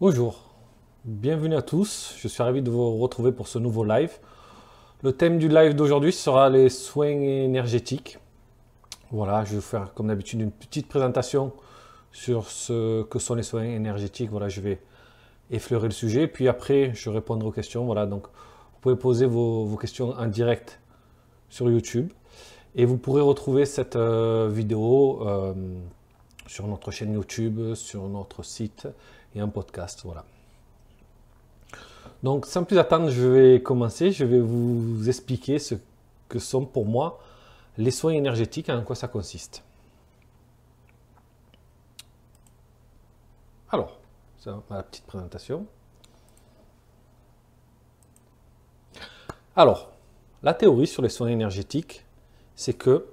Bonjour, bienvenue à tous, je suis ravi de vous retrouver pour ce nouveau live. Le thème du live d'aujourd'hui sera les soins énergétiques. Voilà, je vais faire comme d'habitude une petite présentation sur ce que sont les soins énergétiques. Voilà, je vais effleurer le sujet, puis après je répondrai aux questions. Voilà, donc vous pouvez poser vos, questions en direct sur YouTube et vous pourrez retrouver cette euh, vidéo euh, sur notre chaîne YouTube, sur notre site et un podcast. Voilà. Donc, sans plus attendre, je vais commencer. Je vais vous expliquer ce que sont pour moi les soins énergétiques et en quoi ça consiste. Alors, ma petite présentation. Alors, la théorie sur les soins énergétiques, c'est que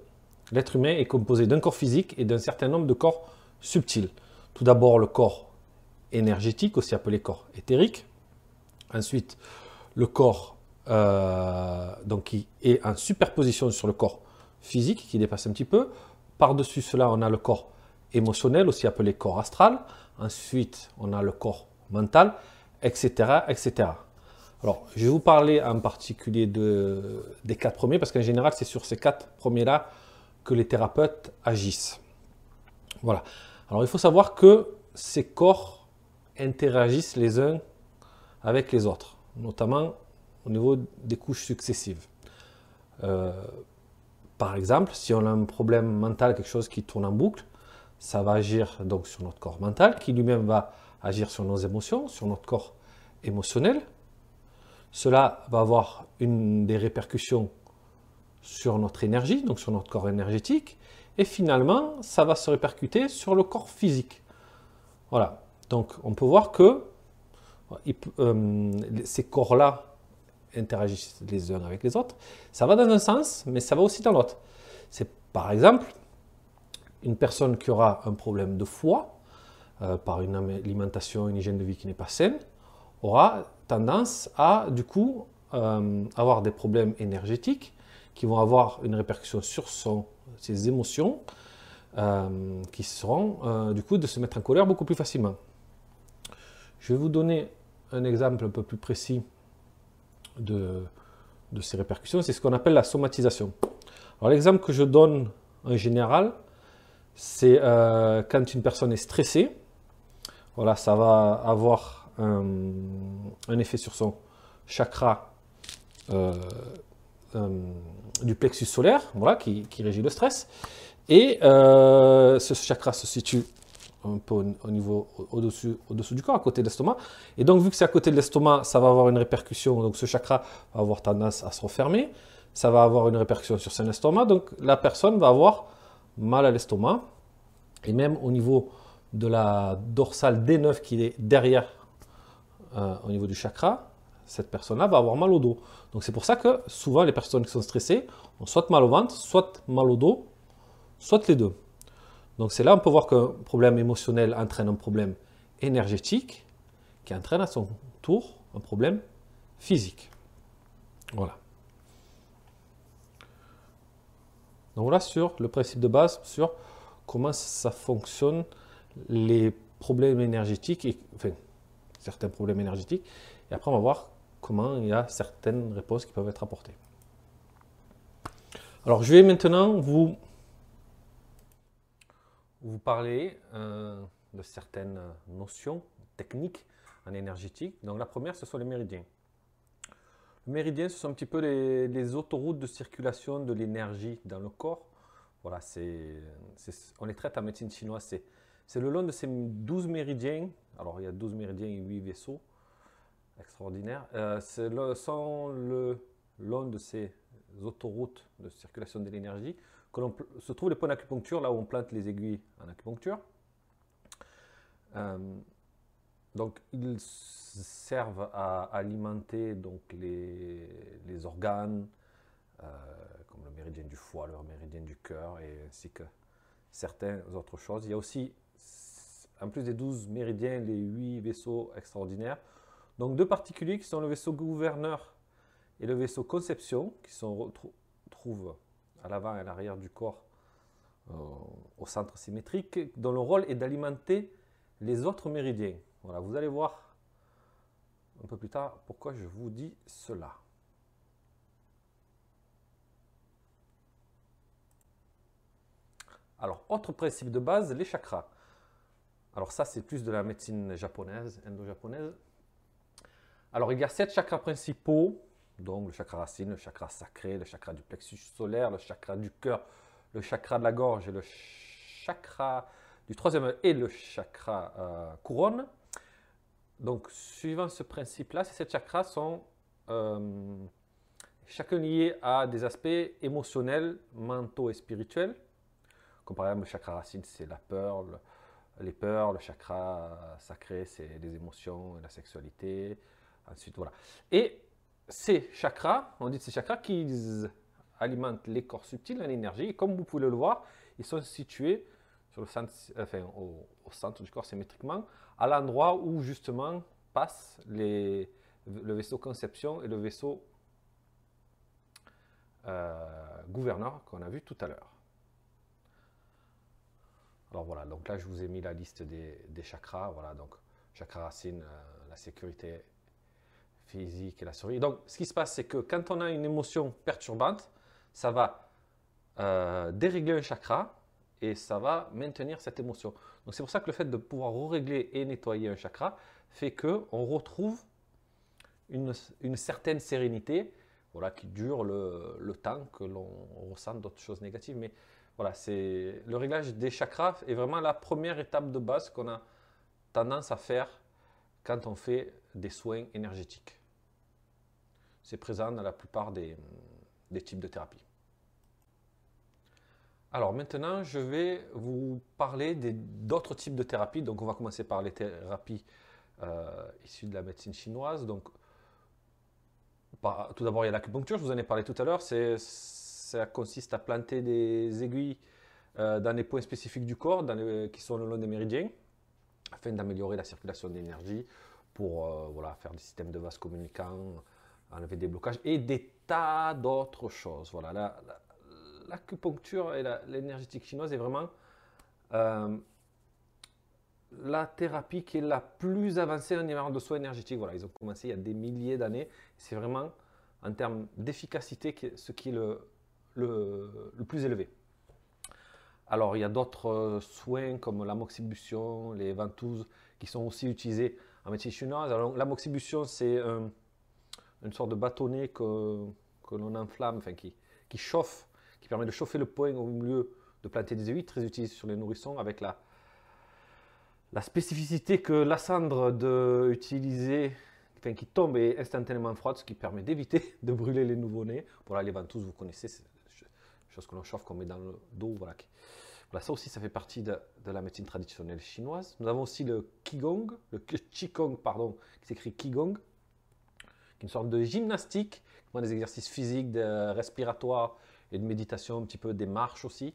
l'être humain est composé d'un corps physique et d'un certain nombre de corps subtils. Tout d'abord, le corps énergétique, aussi appelé corps éthérique. Ensuite, le corps euh, qui est en superposition sur le corps physique, qui dépasse un petit peu. Par-dessus cela, on a le corps émotionnel, aussi appelé corps astral. Ensuite, on a le corps mental, etc. etc. Alors, je vais vous parler en particulier de, des quatre premiers, parce qu'en général, c'est sur ces quatre premiers-là que les thérapeutes agissent. Voilà. Alors, il faut savoir que ces corps interagissent les uns avec les autres, notamment au niveau des couches successives. Euh, par exemple, si on a un problème mental, quelque chose qui tourne en boucle, ça va agir donc sur notre corps mental, qui lui-même va agir sur nos émotions, sur notre corps émotionnel. Cela va avoir une des répercussions sur notre énergie, donc sur notre corps énergétique, et finalement, ça va se répercuter sur le corps physique. Voilà. Donc on peut voir que euh, ces corps-là interagissent les uns avec les autres. Ça va dans un sens, mais ça va aussi dans l'autre. C'est par exemple une personne qui aura un problème de foie euh, par une alimentation, une hygiène de vie qui n'est pas saine, aura tendance à du coup euh, avoir des problèmes énergétiques qui vont avoir une répercussion sur ses émotions, qui seront du coup de se mettre en colère beaucoup plus facilement. Je vais vous donner un exemple un peu plus précis de, ces répercussions. C'est ce qu'on appelle la somatisation. Alors l'exemple que je donne en général, c'est euh, quand une personne est stressée. Voilà, ça va avoir un, effet sur son chakra euh, euh, du plexus solaire, voilà, qui, régit le stress. Et ce chakra se situe un peu au, niveau au-dessus au du corps, à côté de l'estomac. Et donc, vu que c'est à côté de l'estomac, ça va avoir une répercussion. Donc, ce chakra va avoir tendance à se refermer. Ça va avoir une répercussion sur son estomac. Donc, la personne va avoir mal à l'estomac. Et même au niveau de la dorsale D9 qui est derrière, euh, au niveau du chakra, cette personne-là va avoir mal au dos. Donc, c'est pour ça que souvent, les personnes qui sont stressées ont soit mal au ventre, soit mal au dos, soit les deux. Donc c'est là on peut voir qu'un problème émotionnel entraîne un problème énergétique qui entraîne à son tour un problème physique. Voilà. Donc voilà sur le principe de base, sur comment ça fonctionne les problèmes énergétiques, et, enfin certains problèmes énergétiques, et après on va voir comment il y a certaines réponses qui peuvent être apportées. Alors je vais maintenant vous vous parlez euh, de certaines notions techniques en énergétique. Donc la première, ce sont les méridiens. Les méridiens, ce sont un petit peu les, autoroutes de circulation de l'énergie dans le corps. Voilà, c'est, on les traite en médecine chinoise. C'est, le long de ces 12 méridiens. Alors il y a 12 méridiens et 8 vaisseaux extraordinaires. Euh, c'est sont le long de ces autoroutes de circulation de l'énergie se trouvent les points d'acupuncture, là où on plante les aiguilles en acupuncture. Euh, donc, ils servent à alimenter donc, les, organes, euh, comme le méridien du foie, le méridien du cœur, et ainsi que certaines autres choses. Il y a aussi, en plus des 12 méridiens, les 8 vaisseaux extraordinaires. Donc, deux particuliers qui sont le vaisseau gouverneur et le vaisseau conception, qui sont trouvent à l'avant et à l'arrière du corps euh, au centre symétrique, dont le rôle est d'alimenter les autres méridiens. Voilà, vous allez voir un peu plus tard pourquoi je vous dis cela. Alors, autre principe de base, les chakras. Alors ça, c'est plus de la médecine japonaise, indo-japonaise. Alors, il y a sept chakras principaux, donc le chakra racine, le chakra sacré, le chakra du plexus solaire, le chakra du cœur, le chakra de la gorge et le chakra du troisième et le chakra euh, couronne. Donc, suivant ce principe-là, ces sept chakras sont euh, chacun liés à des aspects émotionnels, mentaux et spirituels. Comme par exemple, le chakra racine, c'est la peur, les peurs, le chakra sacré, c'est les émotions et la sexualité. Ensuite, voilà. Et ces chakras, on dit ces chakras qui alimentent les corps subtils en énergie. Comme vous pouvez le voir, ils sont situés au, centre du corps symétriquement, à l'endroit où justement passent le vaisseau conception et le vaisseau euh, gouverneur qu'on a vu tout à l'heure. Alors voilà, donc là je vous ai mis la liste des, chakras. Voilà, donc chakra racine, euh, la sécurité physique et la survie. Donc ce qui se passe, c'est que quand on a une émotion perturbante, ça va euh, dérégler un chakra et ça va maintenir cette émotion. Donc c'est pour ça que le fait de pouvoir régler et nettoyer un chakra fait que on retrouve une, certaine sérénité voilà, qui dure le, le temps que l'on ressent d'autres choses négatives. Mais voilà, c'est le réglage des chakras est vraiment la première étape de base qu'on a tendance à faire quand on fait des soins énergétiques. C'est présent dans la plupart des, types de thérapies. Alors maintenant, je vais vous parler d'autres types de thérapies. Donc on va commencer par les thérapies euh, issues de la médecine chinoise. Donc, tout d'abord, il y a l'acupuncture, je vous en ai parlé tout à l'heure. Ça consiste à planter des aiguilles euh, dans les points spécifiques du corps, qui sont le long des méridiens, afin d'améliorer la circulation d'énergie pour euh, voilà, faire des systèmes de vases communicants, enlever des blocages et des tas d'autres choses. Voilà, l'acupuncture et l'énergétique chinoise est vraiment euh, la thérapie qui est la plus avancée en matière de soins énergétiques. Voilà, ils ont commencé il y a des milliers d'années. C'est vraiment en termes d'efficacité ce qui est le, le, plus élevé. Alors, il y a d'autres euh, soins comme l'amoxibustion, les ventouses qui sont aussi utilisés en médecine chinoise. Alors, c'est une sorte de bâtonnet que, que l'on enflamme, enfin qui, qui chauffe, qui permet de chauffer le point au milieu de planter des aiguilles, très utilisé sur les nourrissons, avec la, la spécificité que la cendre de utiliser enfin, qui tombe est instantanément froide, ce qui permet d'éviter de brûler les nouveau-nés. Voilà, les ventouses, vous connaissez, chose que l'on chauffe, qu'on met dans le dos. Voilà. voilà. ça aussi, ça fait partie de, la médecine traditionnelle chinoise. Nous avons aussi le Qigong, le Qigong, pardon, qui s'écrit Qigong, une sorte de gymnastique, des exercices physiques, de respiratoires et de méditation, un petit peu des marches aussi,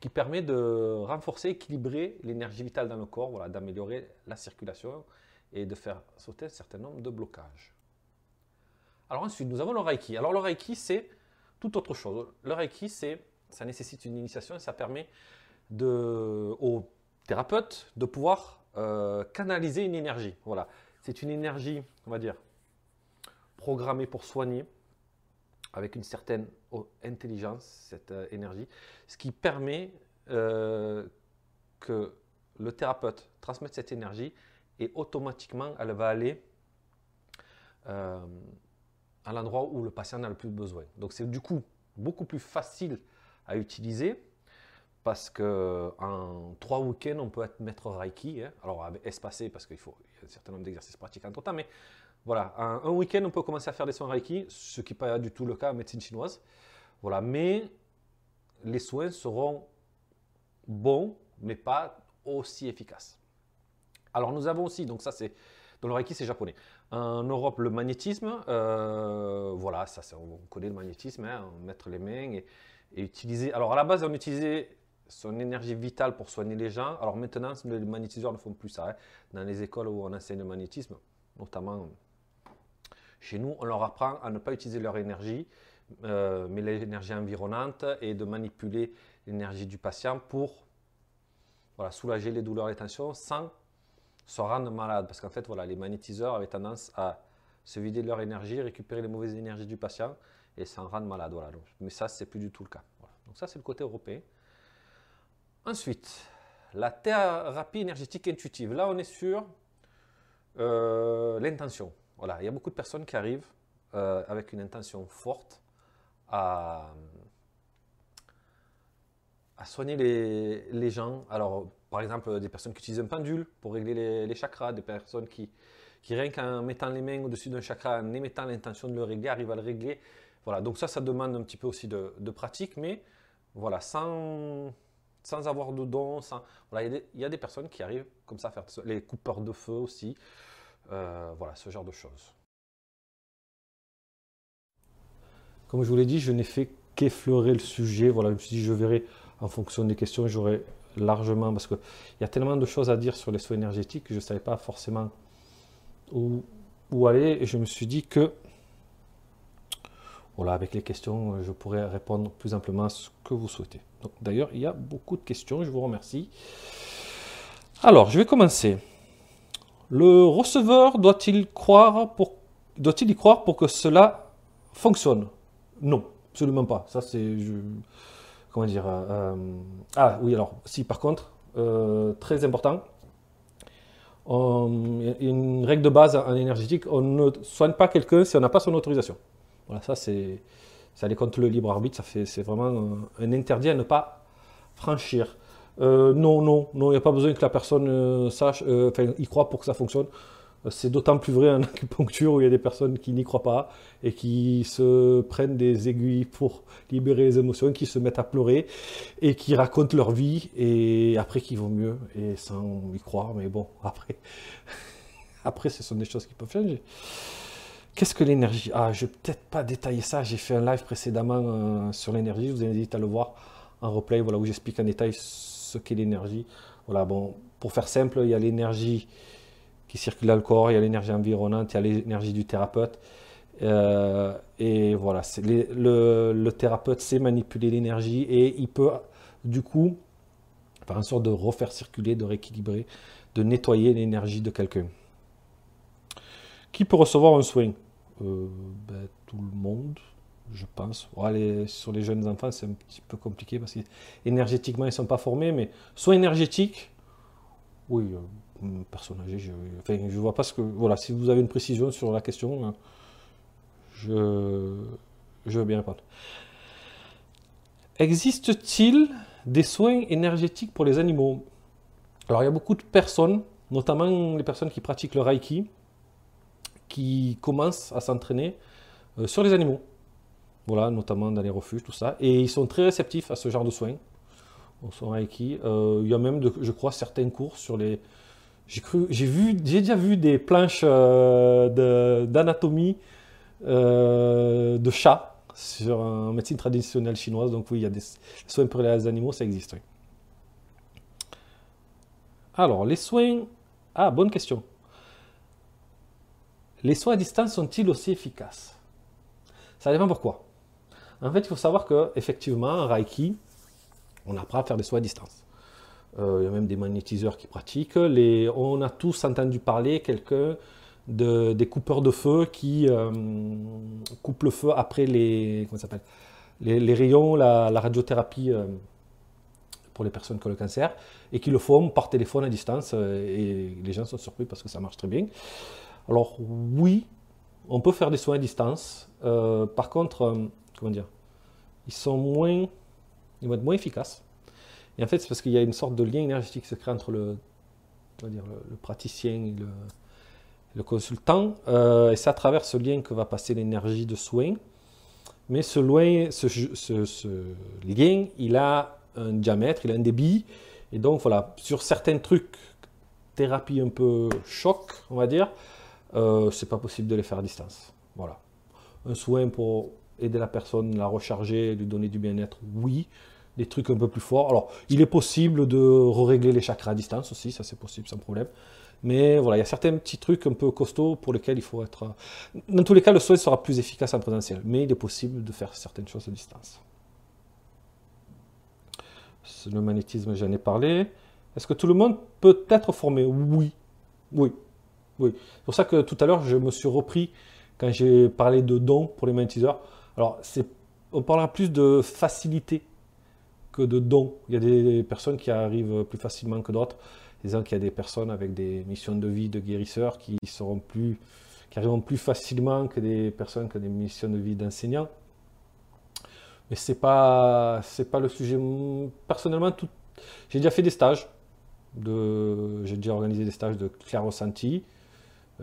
qui permet de renforcer, équilibrer l'énergie vitale dans le corps, voilà, d'améliorer la circulation et de faire sauter un certain nombre de blocages. Alors ensuite, nous avons le Reiki. Alors le Reiki, c'est tout autre chose. Le Reiki, ça nécessite une initiation et ça permet aux thérapeutes de pouvoir euh, canaliser une énergie. Voilà, c'est une énergie, on va dire, programmée pour soigner avec une certaine intelligence, cette euh, énergie, ce qui permet euh, que le thérapeute transmette cette énergie et automatiquement elle va aller à l'endroit où le patient a le plus besoin. Donc c'est du coup beaucoup plus facile à utiliser parce que en trois week-ends, on peut être maître Reiki, hein. alors espacé parce qu'il faut un certain nombre d'exercices pratiques entre temps, mais voilà, un, week-end, on peut commencer à faire des soins Reiki, ce qui n'est pas du tout le cas en médecine chinoise. Voilà, mais les soins seront bons, mais pas aussi efficaces. Alors nous avons aussi, donc ça c'est dans le Reiki, c'est japonais. En Europe, le magnétisme, euh, voilà, ça, on connaît le magnétisme, hein, mettre les mains et, utiliser. Alors à la base, on utilisait son énergie vitale pour soigner les gens. Alors maintenant, les magnétiseurs ne font plus ça. Hein. Dans les écoles où on enseigne le magnétisme, notamment chez nous, on leur apprend à ne pas utiliser leur énergie, euh, mais l'énergie environnante et de manipuler l'énergie du patient pour soulager les douleurs et les tensions sans se rendre malade. Parce qu'en fait, voilà, les magnétiseurs avaient tendance à se vider de leur énergie, récupérer les mauvaises énergies du patient et s'en rendre malade. Voilà. mais ça, c'est plus du tout le cas. Donc ça, c'est le côté européen. Ensuite, la thérapie énergétique intuitive. Là, on est sur euh, l'intention. Voilà, il y a beaucoup de personnes qui arrivent euh, avec une intention forte à, soigner les, gens. Alors, par exemple, des personnes qui utilisent un pendule pour régler les, chakras, des personnes qui, rien qu'en mettant les mains au-dessus d'un chakra, en émettant l'intention de le régler, arrivent à le régler. Voilà, donc ça, ça demande un petit peu aussi de, pratique, mais voilà, sans, sans avoir de dons. Voilà, il, y a des, personnes qui arrivent comme ça à faire les coupeurs de feu aussi. Euh, voilà, ce genre de choses. Comme je vous l'ai dit, je n'ai fait qu'effleurer le sujet. Voilà, je me suis dit, je verrai en fonction des questions, j'aurai largement, parce qu'il y a tellement de choses à dire sur les soins énergétiques que je ne savais pas forcément où, aller. Et je me suis dit que voilà, avec les questions, je pourrais répondre plus amplement à ce que vous souhaitez. D'ailleurs, il y a beaucoup de questions, je vous remercie. Alors, je vais commencer. Le receveur doit-il croire pour doit-il y croire pour que cela fonctionne? Non, absolument pas. Ça, c'est comment dire euh, Ah oui, alors si par contre, euh, très important, une règle de base en énergétique, on ne soigne pas quelqu'un si on n'a pas son autorisation. Voilà, ça c'est, ça aller contre le libre arbitre, ça fait, c'est vraiment un, interdit à ne pas franchir. Euh, non, non, non, il n'y a pas besoin que la personne euh, sache, euh, enfin, y croit pour que ça fonctionne. C'est d'autant plus vrai en acupuncture où il y a des personnes qui n'y croient pas et qui se prennent des aiguilles pour libérer les émotions, qui se mettent à pleurer et qui racontent leur vie et après qui vont mieux et sans y croire. Mais bon, après, après ce sont des choses qui peuvent changer. Qu'est-ce que l'énergie? Ah, je vais peut-être pas détailler ça. J'ai fait un live précédemment sur l'énergie. Je vous invite à le voir en replay, voilà, où j'explique en détail qu'est l'énergie. Voilà, bon, pour faire simple, il y a l'énergie qui circule dans le corps, il y a l'énergie environnante, il y a l'énergie du thérapeute. Euh, et voilà, le, le, thérapeute sait manipuler l'énergie et il peut, du coup, faire en sorte de refaire circuler, de rééquilibrer, de nettoyer l'énergie de quelqu'un. Qui peut recevoir un soin? Euh, ben, tout le monde, je pense. sur les jeunes enfants, c'est un petit peu compliqué parce qu'énergétiquement, ils ne sont pas formés, mais soit énergétique, oui, euh, personne âgé, je ne je vois pas ce que... Voilà, si vous avez une précision sur la question, hein, je, je veux bien répondre. Existe-t-il des soins énergétiques pour les animaux? Alors, il y a beaucoup de personnes, notamment les personnes qui pratiquent le Reiki, qui commencent à s'entraîner euh, sur les animaux. Voilà, notamment dans les refuges, tout ça. Et ils sont très réceptifs à ce genre de soins. Son Reiki. Euh, il y a même, je crois, certains cours sur les. J'ai vu, j'ai déjà vu des planches euh, d'anatomie de chats sur médecine traditionnelle chinoise. Donc oui, il y a des soins pour les animaux, ça existe. Alors, les soins. Ah, bonne question les soins à distance sont-ils aussi efficaces? Ça dépend pourquoi. En fait, il faut savoir qu'effectivement, en Reiki, on apprend à faire des soins à distance. Euh, il y a même des magnétiseurs qui pratiquent. On a tous entendu parler quelqu'un de, des coupeurs de feu qui euh, coupent le feu après les, comment les, rayons, la, radiothérapie euh, pour les personnes qui ont le cancer, et qui le font par téléphone à distance. et les gens sont surpris parce que ça marche très bien. Alors oui, on peut faire des soins à distance. Par contre, dire, ils sont moins, ils vont être moins efficaces. Et en fait, c'est parce qu'il y a une sorte de lien énergétique qui se crée entre le, dire, le, praticien et le, consultant. Euh, et c'est à travers ce lien que va passer l'énergie de soin. Mais ce, lien, il a un diamètre, il a un débit. Et donc voilà, sur certains trucs, thérapie un peu choc, on va dire, euh, c'est pas possible de les faire à distance. Voilà. Un soin pour aider la personne, la recharger, lui donner du bien-être, oui. Des trucs un peu plus forts. Alors, il est possible de régler les chakras à distance aussi, ça c'est possible sans problème. Mais voilà, il y a certains petits trucs un peu costauds pour lesquels il faut être... Dans tous les cas, le soin sera plus efficace en présentiel, mais il est possible de faire certaines choses à distance. Le magnétisme, j'en ai parlé. Est-ce que tout le monde peut être formé? Oui. Oui, oui. C'est pour ça que tout à l'heure, je me suis repris quand j'ai parlé de dons pour les magnétiseurs. Alors, on parlera plus de facilité que de dons. Il y a des personnes qui arrivent plus facilement que d'autres. Disons qu'il y a des personnes avec des missions de vie de guérisseurs qui seront plus, arriveront plus facilement que des personnes qui ont des missions de vie d'enseignants. Mais c'est pas, pas le sujet. Personnellement, j'ai déjà fait des stages. J'ai déjà organisé des stages de clair ressenti.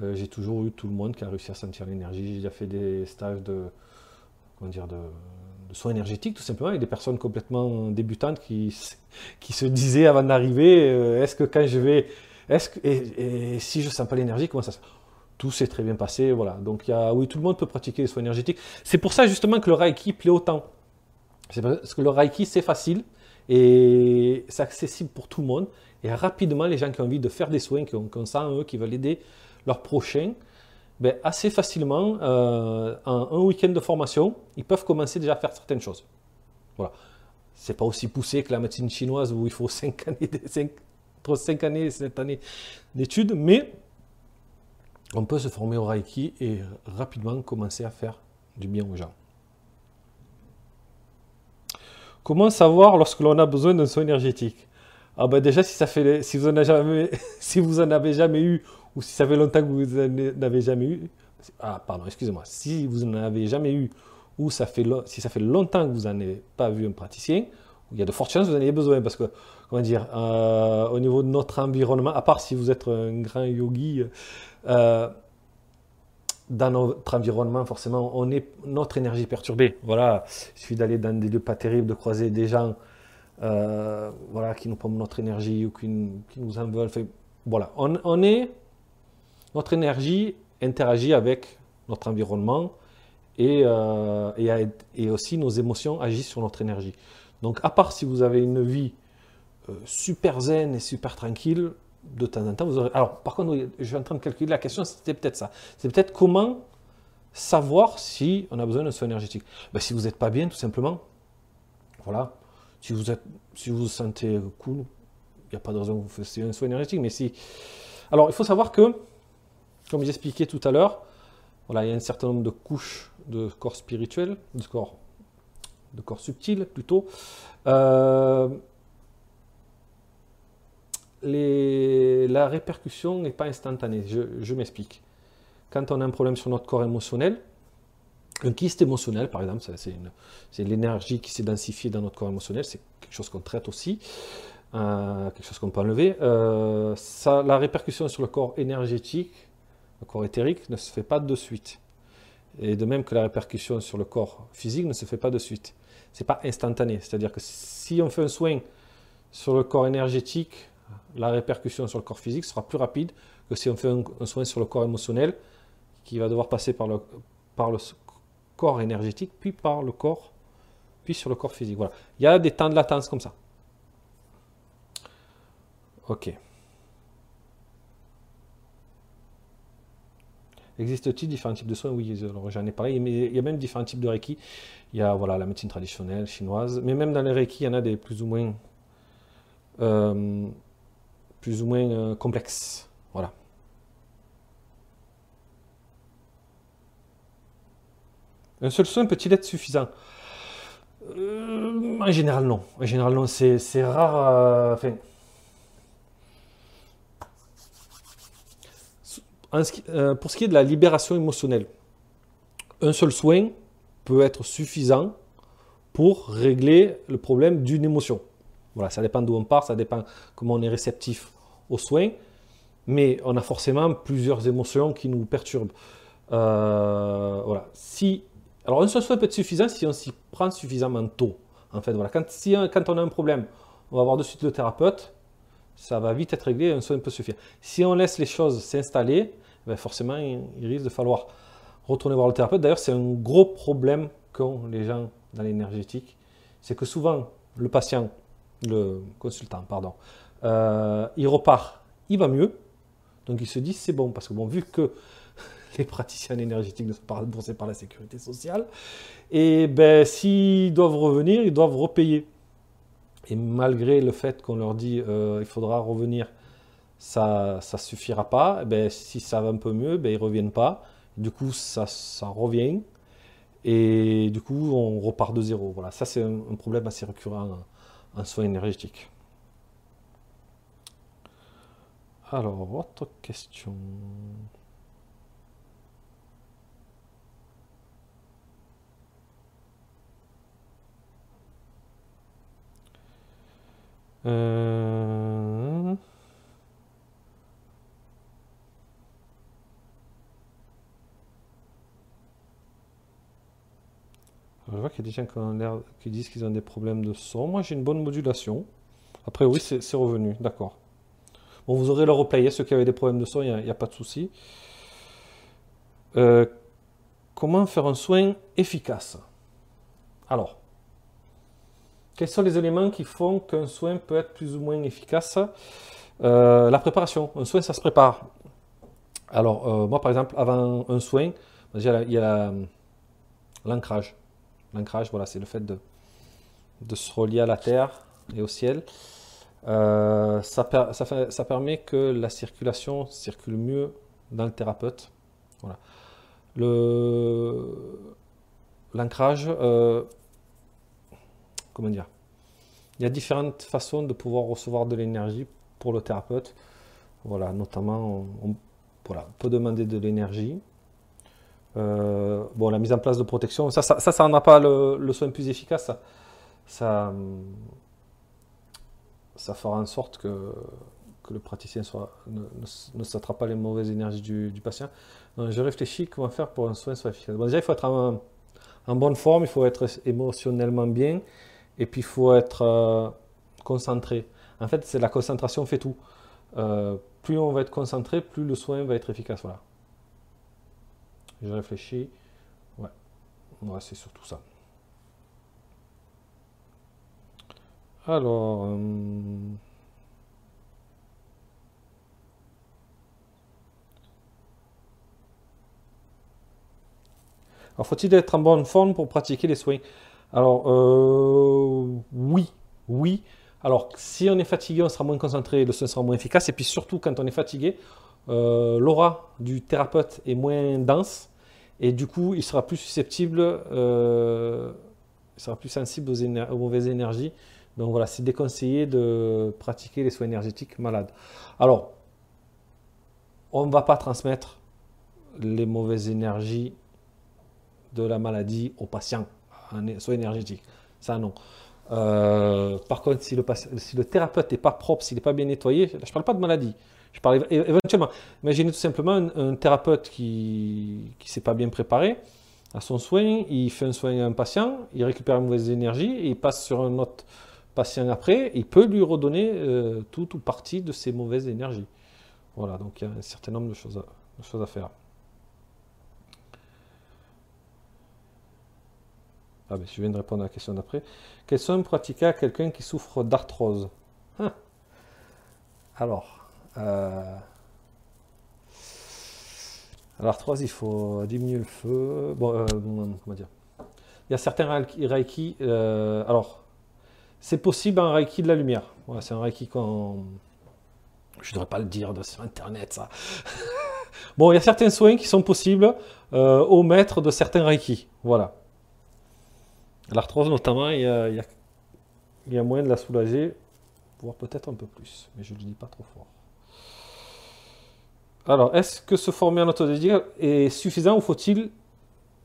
Euh, j'ai toujours eu tout le monde qui a réussi à sentir l'énergie. J'ai déjà fait des stages de, comment dire, de, soins énergétiques, tout simplement, avec des personnes complètement débutantes qui, qui se disaient avant d'arriver, euh, est-ce que quand je vais, est-ce que, et, si je sens pas l'énergie, comment ça se tout s'est très bien passé, voilà. Donc, y a, oui, tout le monde peut pratiquer les soins énergétiques. C'est pour ça, justement, que le Reiki plaît autant. C'est parce que le Reiki, c'est facile et c'est accessible pour tout le monde. Et rapidement, les gens qui ont envie de faire des soins, qui ont, qui eux, qui veulent aider leurs prochains, ben, assez facilement, euh, en un week-end de formation, ils peuvent commencer déjà à faire certaines choses. Voilà. C'est pas aussi poussé que la médecine chinoise où il faut 5 années, 5, entre 5 années et 7 années d'études, mais on peut se former au Reiki et rapidement commencer à faire du bien aux gens. Comment savoir lorsque l'on a besoin d'un soin énergétique? Ah ben déjà, si, ça fait, si, vous en avez jamais, si vous en avez jamais eu ou si ça fait longtemps que vous n'en avez jamais eu, ah pardon, excusez-moi, si vous n'en avez jamais eu ou ça fait, si ça fait longtemps que vous n'avez pas vu un praticien, il y a de fortes chances que vous en ayez besoin parce que, comment dire, euh, au niveau de notre environnement, à part si vous êtes un grand yogi, euh, dans notre environnement, forcément, on est notre énergie perturbée. Voilà, il suffit d'aller dans des lieux pas terribles, de croiser des gens euh, voilà, qui nous prennent notre énergie ou qui, nous en veulent. voilà, on, est, notre énergie interagit avec notre environnement et, euh, et, aussi nos émotions agissent sur notre énergie. Donc, à part si vous avez une vie euh, super zen et super tranquille, de temps en temps, vous aurez... Alors, par contre, je suis en train de calculer la question, c'était peut-être ça. C'est peut-être comment savoir si on a besoin d'un soin énergétique. Ben, si vous n'êtes pas bien, tout simplement, voilà. Si vous êtes, si vous vous sentez cool, il n'y a pas de raison que vous fassiez un soin énergétique. Mais si... Alors, il faut savoir que, comme j'expliquais tout à l'heure, il y a un certain nombre de couches de corps spirituel, de corps, de corps subtil plutôt. Euh, la répercussion n'est pas instantanée. Je, m'explique. Quand on a un problème sur notre corps émotionnel, un kyste émotionnel, par exemple, c'est l'énergie qui s'est densifiée dans notre corps émotionnel, c'est quelque chose qu'on traite aussi, euh, quelque chose qu'on peut enlever. Euh, la répercussion sur le corps énergétique, le corps éthérique, ne se fait pas de suite. Et de même que la répercussion sur le corps physique ne se fait pas de suite. C'est pas instantané. C'est-à-dire que si on fait un soin sur le corps énergétique, la répercussion sur le corps physique sera plus rapide que si on fait un, soin sur le corps émotionnel qui va devoir passer par le, par le corps énergétique, puis par le corps, puis sur le corps physique. Voilà. Il y a des temps de latence comme ça. Ok. Existe-t-il différents types de soins? Oui, j'en ai parlé, mais il y a même différents types de Reiki. Il y a voilà, la médecine traditionnelle chinoise, mais même dans les Reiki, il y en a des plus ou moins euh, plus ou moins euh, complexe. Voilà. Un seul soin peut-il être suffisant? Euh, En général, non. En général, non. C'est rare. Pour ce qui est de la libération émotionnelle, un seul soin peut être suffisant pour régler le problème d'une émotion. Voilà, ça dépend d'où on part, ça dépend comment on est réceptif aux soins, mais on a forcément plusieurs émotions qui nous perturbent. Euh, voilà. Si, alors un seul soin peut être suffisant si on s'y prend suffisamment tôt. En fait, voilà. quand, quand on a un problème, on va voir de suite le thérapeute, ça va vite être réglé, un soin peut suffire. Si on laisse les choses s'installer, ben forcément, il, risque de falloir retourner voir le thérapeute. D'ailleurs, c'est un gros problème qu'ont les gens dans l'énergétique, c'est que souvent, le patient le consultant, pardon, euh, il repart, il va mieux. Donc il se dit c'est bon, parce que bon, vu que les praticiens énergétiques ne sont pas remboursés par la sécurité sociale, et ben s'ils doivent revenir, ils doivent repayer. Et malgré le fait qu'on leur dit euh, il faudra revenir ça ne suffira pas. Eh ben, si ça va un peu mieux, ben, ils ne reviennent pas. Du coup, ça, ça revient. Et du coup, on repart de zéro. Voilà, ça c'est un, problème assez récurrent en, soins énergétiques. Alors, autre question. Euh... Je vois qu'il y a des gens qui, disent qu'ils ont des problèmes de son. Moi, j'ai une bonne modulation. Après, oui, c'est revenu. D'accord. Bon, vous aurez le replay. Ceux qui avaient des problèmes de son, il n'y a, pas de souci. Euh, comment faire un soin efficace? Alors, quels sont les éléments qui font qu'un soin peut être plus ou moins efficace? Euh, La préparation. Un soin, ça se prépare. Alors, euh, moi, par exemple, avant un soin, il y a l'ancrage. L'ancrage, voilà, c'est le fait de, se relier à la terre et au ciel. Euh, ça, permet que la circulation circule mieux dans le thérapeute. Voilà. L'ancrage, comment dire? Il y a différentes façons de pouvoir recevoir de l'énergie pour le thérapeute. Voilà, notamment, on, voilà, peut demander de l'énergie euh, bon, la mise en place de protection, ça, ça, ça, pas le, soin plus efficace. Ça, ça, fera en sorte que, que le praticien ne, ne, s'attrape pas les mauvaises énergies du, patient. je réfléchis comment faire pour un soin soit efficace. déjà, il faut être en, bonne forme, il faut être émotionnellement bien, et puis il faut être euh, concentré. En fait, c'est la concentration fait tout. Euh, plus on va être concentré, plus le soin va être efficace. Voilà. Je réfléchis. Ouais, ouais c'est surtout ça. Alors... Euh, alors, faut-il être en bonne forme pour pratiquer les soins? Alors, euh, oui, oui. Alors, si on est fatigué, on sera moins concentré, le soin sera moins efficace. Et puis surtout, quand on est fatigué, euh, l'aura du thérapeute est moins dense. Et du coup, il sera plus susceptible, euh, il sera plus sensible aux, mauvaises énergies. Donc voilà, c'est déconseillé de pratiquer les soins énergétiques malades. Alors, on ne va pas transmettre les mauvaises énergies de la maladie aux patients en soins énergétiques. Ça, non. Euh, par contre, si le, si le thérapeute n'est pas propre, s'il n'est pas bien nettoyé, je ne parle pas de maladie, je parle éventuellement. Imaginez tout simplement un, thérapeute qui ne s'est pas bien préparé à son soin, il fait un soin à un patient, il récupère une mauvaise énergie, et il passe sur un autre patient après, il peut lui redonner euh, tout ou partie de ces mauvaises énergies. Voilà, donc il y a un certain nombre de choses à faire. Ah ben, je viens de répondre à la question d'après. Quels soins pratiqués à quelqu'un qui souffre d'arthrose? Hein? Alors, euh, L'arthrose, il faut diminuer le feu. Bon, euh, comment dire? Il y a certains Reiki. Euh, alors, c'est possible un Reiki de la lumière. c'est un Reiki qu'on. Je ne devrais pas le dire sur Internet, ça. bon, il y a certains soins qui sont possibles au maître de certains Reiki. Voilà. L'arthrose, notamment, il y, a, il y a moyen de la soulager, voire peut-être un peu plus, mais je ne le dis pas trop fort. Alors, est-ce que se former en autodidacte est suffisant ou faut-il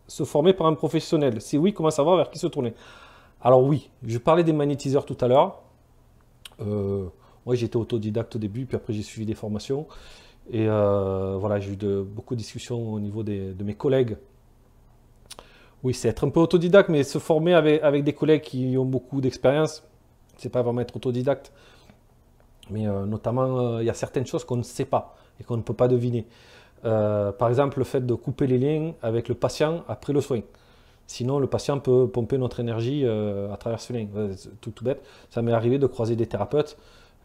se former par un professionnel? Si oui, comment savoir vers qui se tourner? Alors oui, je parlais des magnétiseurs tout à l'heure. Euh, moi, j'étais autodidacte au début, puis après j'ai suivi des formations. Et euh, voilà, j'ai eu beaucoup de discussions au niveau de mes collègues. Oui, c'est être un peu autodidacte, mais se former avec, des collègues qui ont beaucoup d'expérience, c'est pas vraiment être autodidacte. Mais euh, notamment, il y a certaines choses qu'on ne sait pas et qu'on ne peut pas deviner. Euh, par exemple, le fait de couper les liens avec le patient après le soin. Sinon, le patient peut pomper notre énergie euh, à travers ce lien. Tout, tout bête. Ça m'est arrivé de croiser des thérapeutes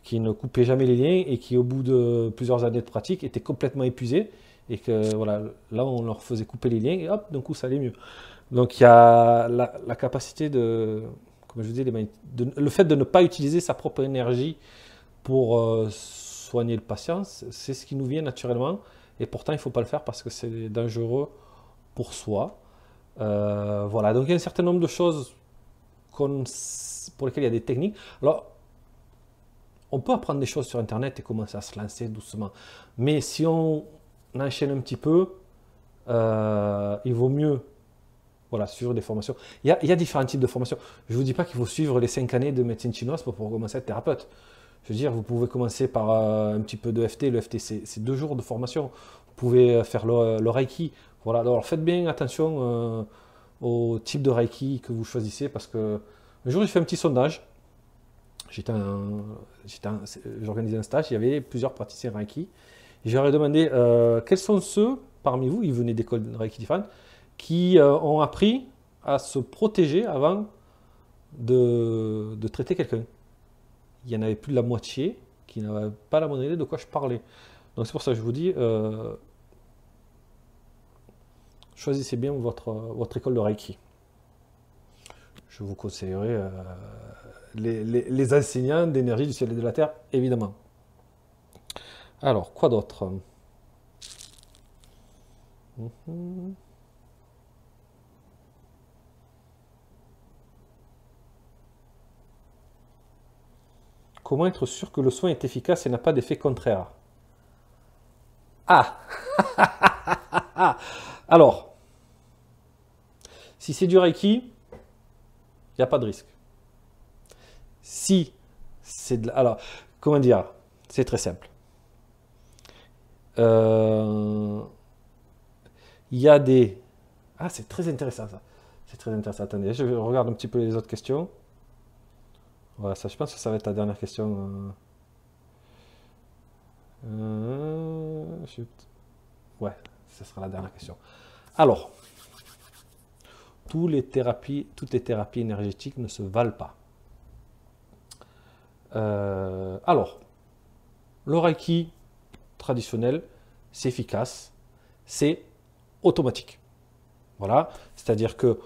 qui ne coupaient jamais les liens et qui, au bout de plusieurs années de pratique, étaient complètement épuisés. Et que voilà, là, on leur faisait couper les liens et hop, d'un coup, ça allait mieux. Donc, il y a la, capacité de, comme je dis, le fait de ne pas utiliser sa propre énergie pour euh, soigner le patient, c'est ce qui nous vient naturellement. Et pourtant, il ne faut pas le faire parce que c'est dangereux pour soi. Euh, voilà, donc il y a un certain nombre de choses pour lesquelles il y a des techniques. Alors, on peut apprendre des choses sur Internet et commencer à se lancer doucement. Mais si on enchaîne un petit peu, euh, il vaut mieux voilà, suivre des formations. Il y, a, différents types de formations. Je ne vous dis pas qu'il faut suivre les 5 années de médecine chinoise pour pouvoir commencer à être thérapeute. Je veux dire, vous pouvez commencer par euh, un petit peu de FT. Le FT, c'est deux jours de formation. Vous pouvez faire le, Reiki. Voilà, alors faites bien attention euh, au type de Reiki que vous choisissez parce que un jour, j'ai fait un petit sondage. J'organisais un stage, il y avait plusieurs praticiens Reiki. Je leur ai demandé euh, quels sont ceux parmi vous, ils venaient d'écoles Reiki différentes, qui ont appris à se protéger avant de, de traiter quelqu'un il y en avait plus de la moitié qui n'avaient pas la moindre idée de quoi je parlais. Donc c'est pour ça que je vous dis, euh, choisissez bien votre, votre école de Reiki. Je vous conseillerais euh, les, enseignants d'énergie du ciel et de la terre, évidemment. Alors, quoi d'autre? Comment être sûr que le soin est efficace et n'a pas d'effet contraire Ah Alors, si c'est du Reiki, il n'y a pas de risque. Si c'est de Alors, comment dire C'est très simple. Euh, il y a des... Ah, c'est très intéressant ça. C'est très intéressant. Attendez, je regarde un petit peu les autres questions. Voilà, ça, je pense que ça va être la dernière question. Euh, ouais, ce sera la dernière question. Alors, toutes les thérapies, toutes les thérapies énergétiques ne se valent pas. Euh, alors, le Reiki traditionnel, c'est efficace, c'est automatique. Voilà, c'est-à-dire que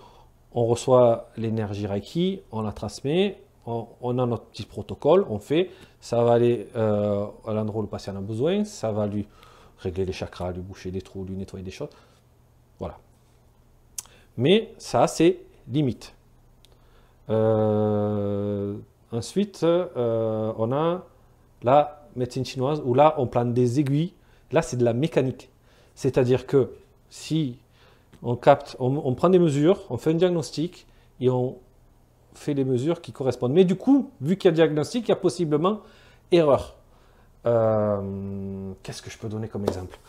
on reçoit l'énergie Reiki, on la transmet, on, a notre petit protocole, on fait, ça va aller euh, à l'endroit où le patient a besoin, ça va lui régler les chakras, lui boucher des trous, lui nettoyer des choses. Voilà. Mais ça, c'est limite. Euh, ensuite, euh, on a la médecine chinoise où là, on plante des aiguilles. Là, c'est de la mécanique. C'est-à-dire que si on capte, on prend des mesures, on fait un diagnostic et on fait les mesures qui correspondent. Mais du coup, vu qu'il y a diagnostic, il y a possiblement erreur. Euh, qu'est-ce que je peux donner comme exemple?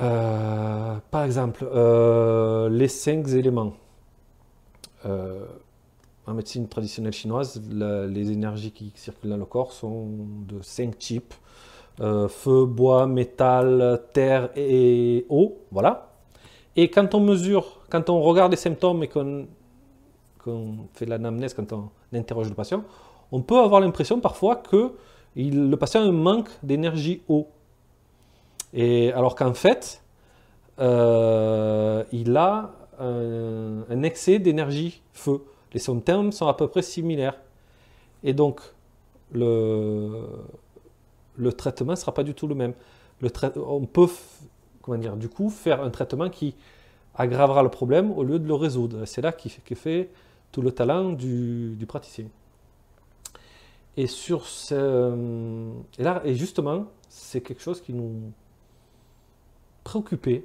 Euh, Par exemple, euh, les cinq éléments. en médecine traditionnelle chinoise, les énergies qui circulent dans le corps sont de cinq types. feu, bois, métal, terre et eau. Voilà. Et quand on mesure, quand on regarde les symptômes et qu'on qu'on fait l'anamnèse, quand on interroge le patient, on peut avoir l'impression parfois que le patient manque d'énergie eau. Et alors qu'en fait, euh, il a un, excès d'énergie feu. Les symptômes sont à peu près similaires. Et donc, le, traitement ne sera pas du tout le même. On peut, comment dire, du coup, faire un traitement qui aggravera le problème au lieu de le résoudre. C'est là qui, qui fait tout le talent du, praticien. Et sur ce, et là, et justement, c'est quelque chose qui nous préoccupait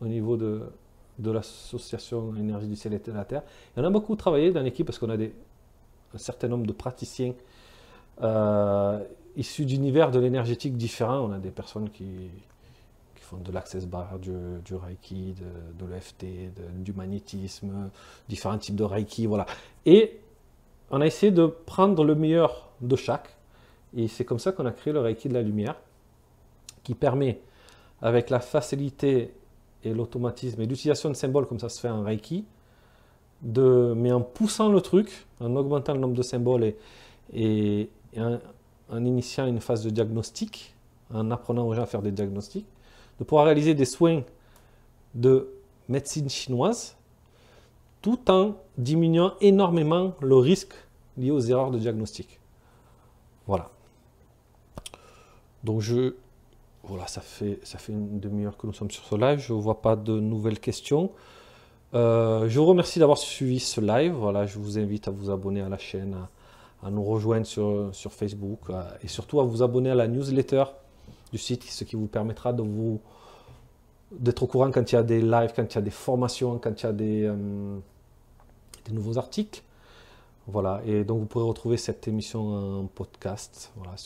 au niveau de, de l'association énergie du ciel et de la terre. Et on a beaucoup travaillé dans l'équipe parce qu'on a des, un certain nombre de praticiens euh, issus d'univers de l'énergétique différents. On a des personnes qui, de l'access bar, du, reiki, de, de l'EFT, du magnétisme, différents types de reiki, voilà. Et on a essayé de prendre le meilleur de chaque. Et c'est comme ça qu'on a créé le reiki de la lumière, qui permet, avec la facilité et l'automatisme et l'utilisation de symboles comme ça se fait en reiki, mais en poussant le truc, en augmentant le nombre de symboles et, et, en initiant une phase de diagnostic, en apprenant aux gens à faire des diagnostics, de pouvoir réaliser des soins de médecine chinoise tout en diminuant énormément le risque lié aux erreurs de diagnostic. Voilà. Donc je... Voilà, ça fait, ça fait une demi-heure que nous sommes sur ce live. Je ne vois pas de nouvelles questions. Euh, je vous remercie d'avoir suivi ce live. Voilà, je vous invite à vous abonner à la chaîne, à, nous rejoindre sur, sur Facebook et surtout à vous abonner à la newsletter du site, ce qui vous permettra de vous d'être au courant quand il y a des lives, quand il y a des formations, quand il y a des, euh, nouveaux articles. Voilà, et donc vous pourrez retrouver cette émission en podcast, voilà,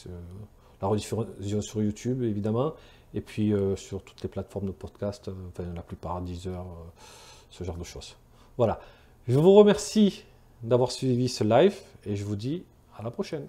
la rediffusion sur YouTube évidemment, et puis euh, sur toutes les plateformes de podcast, euh, enfin la plupart, 10 heures, ce genre de choses. Voilà, je vous remercie d'avoir suivi ce live et je vous dis à la prochaine.